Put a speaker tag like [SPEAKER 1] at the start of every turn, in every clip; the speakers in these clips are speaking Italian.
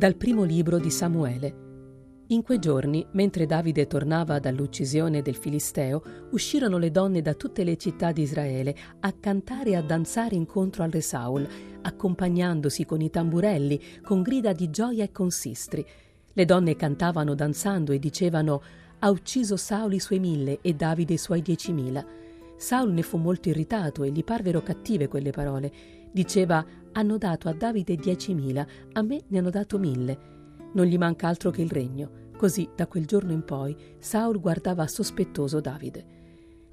[SPEAKER 1] Dal primo libro di Samuele. In quei giorni, mentre Davide tornava dall'uccisione del Filisteo, uscirono le donne da tutte le città di Israele a cantare e a danzare incontro al re Saul, accompagnandosi con i tamburelli, con grida di gioia e con sistri. Le donne cantavano danzando e dicevano ha ucciso Saul i suoi mille e Davide i suoi diecimila. Saul ne fu molto irritato e gli parvero cattive quelle parole. Diceva hanno dato a Davide diecimila, a me ne hanno dato mille. Non gli manca altro che il regno. Così, da quel giorno in poi, Saul guardava sospettoso Davide.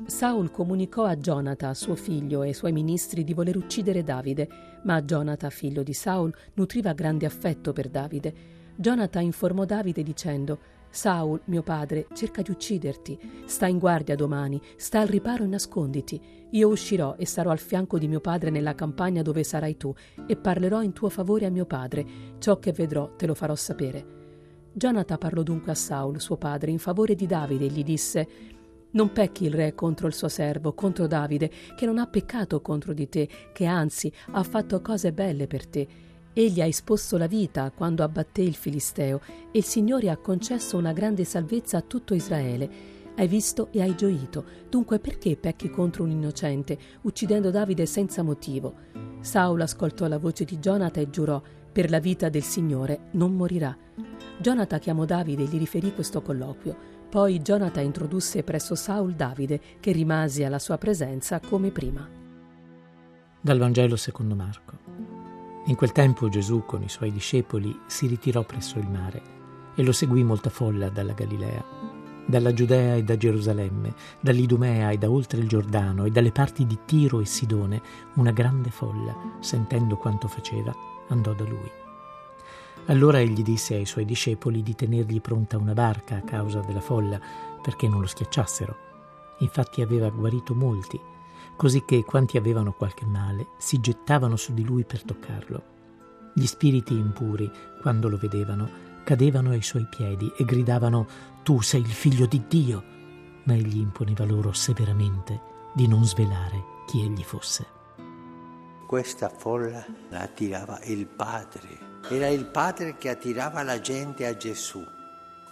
[SPEAKER 1] Saul comunicò a Jonathan, suo figlio, e ai suoi ministri di voler uccidere Davide, ma Jonathan, figlio di Saul, nutriva grande affetto per Davide. Jonathan informò Davide dicendo Saul, mio padre, cerca di ucciderti. Sta in guardia domani, sta al riparo e nasconditi. Io uscirò e sarò al fianco di mio padre nella campagna dove sarai tu, e parlerò in tuo favore a mio padre. Ciò che vedrò te lo farò sapere. Jonathan parlò dunque a Saul, suo padre, in favore di Davide e gli disse non pecchi il re contro il suo servo, contro Davide, che non ha peccato contro di te, che anzi ha fatto cose belle per te. Egli ha esposto la vita quando abbatté il Filisteo e il Signore ha concesso una grande salvezza a tutto Israele. Hai visto e hai gioito. Dunque perché pecchi contro un innocente, uccidendo Davide senza motivo? Saul ascoltò la voce di Jonathan e giurò: Per la vita del Signore non morirà. Jonathan chiamò Davide e gli riferì questo colloquio. Poi Jonathan introdusse presso Saul Davide, che rimase alla sua presenza come prima.
[SPEAKER 2] Dal Vangelo secondo Marco. In quel tempo Gesù con i suoi discepoli si ritirò presso il mare e lo seguì molta folla dalla Galilea, dalla Giudea e da Gerusalemme, dall'Idumea e da oltre il Giordano e dalle parti di Tiro e Sidone, una grande folla, sentendo quanto faceva, andò da lui. Allora egli disse ai suoi discepoli di tenergli pronta una barca a causa della folla, perché non lo schiacciassero. Infatti aveva guarito molti, così che quanti avevano qualche male si gettavano su di lui per toccarlo. Gli spiriti impuri, quando lo vedevano, cadevano ai suoi piedi e gridavano Tu sei il figlio di Dio, ma egli imponeva loro severamente di non svelare chi egli fosse.
[SPEAKER 3] Questa folla la tirava il padre era il padre che attirava la gente a Gesù,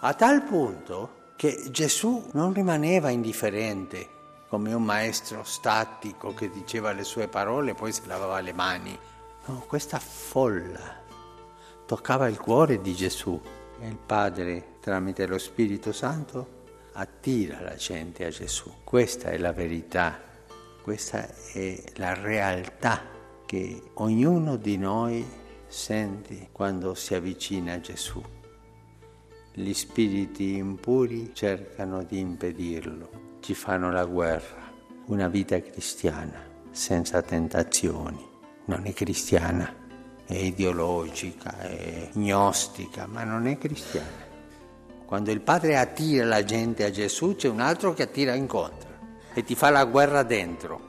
[SPEAKER 3] a tal punto che Gesù non rimaneva indifferente come un maestro statico che diceva le sue parole e poi si lavava le mani. No, questa folla toccava il cuore di Gesù e il Padre, tramite lo Spirito Santo, attira la gente a Gesù. Questa è la verità, questa è la realtà che ognuno di noi senti quando si avvicina a Gesù. Gli spiriti impuri cercano di impedirlo, ci fanno la guerra. Una vita cristiana senza tentazioni non è cristiana, è ideologica, è gnostica, ma non è cristiana. Quando il Padre attira la gente a Gesù c'è un altro che attira incontro e ti fa la guerra dentro.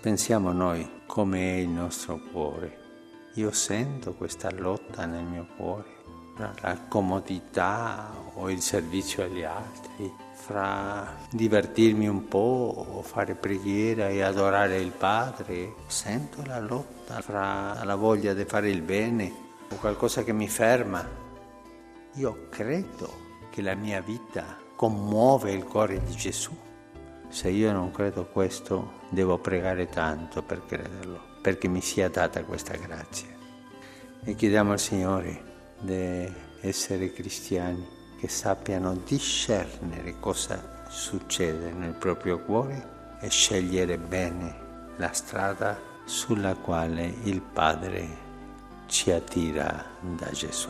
[SPEAKER 3] Pensiamo noi come è il nostro cuore io sento questa lotta nel mio cuore la comodità o il servizio agli altri, fra divertirmi un po' o fare preghiera e adorare il Padre. Sento la lotta fra la voglia di fare il bene o qualcosa che mi ferma. Io credo che la mia vita commuove il cuore di Gesù. Se io non credo questo, devo pregare tanto per crederlo perché mi sia data questa grazia. E chiediamo al Signore di essere cristiani che sappiano discernere cosa succede nel proprio cuore e scegliere bene la strada sulla quale il Padre ci attira da Gesù.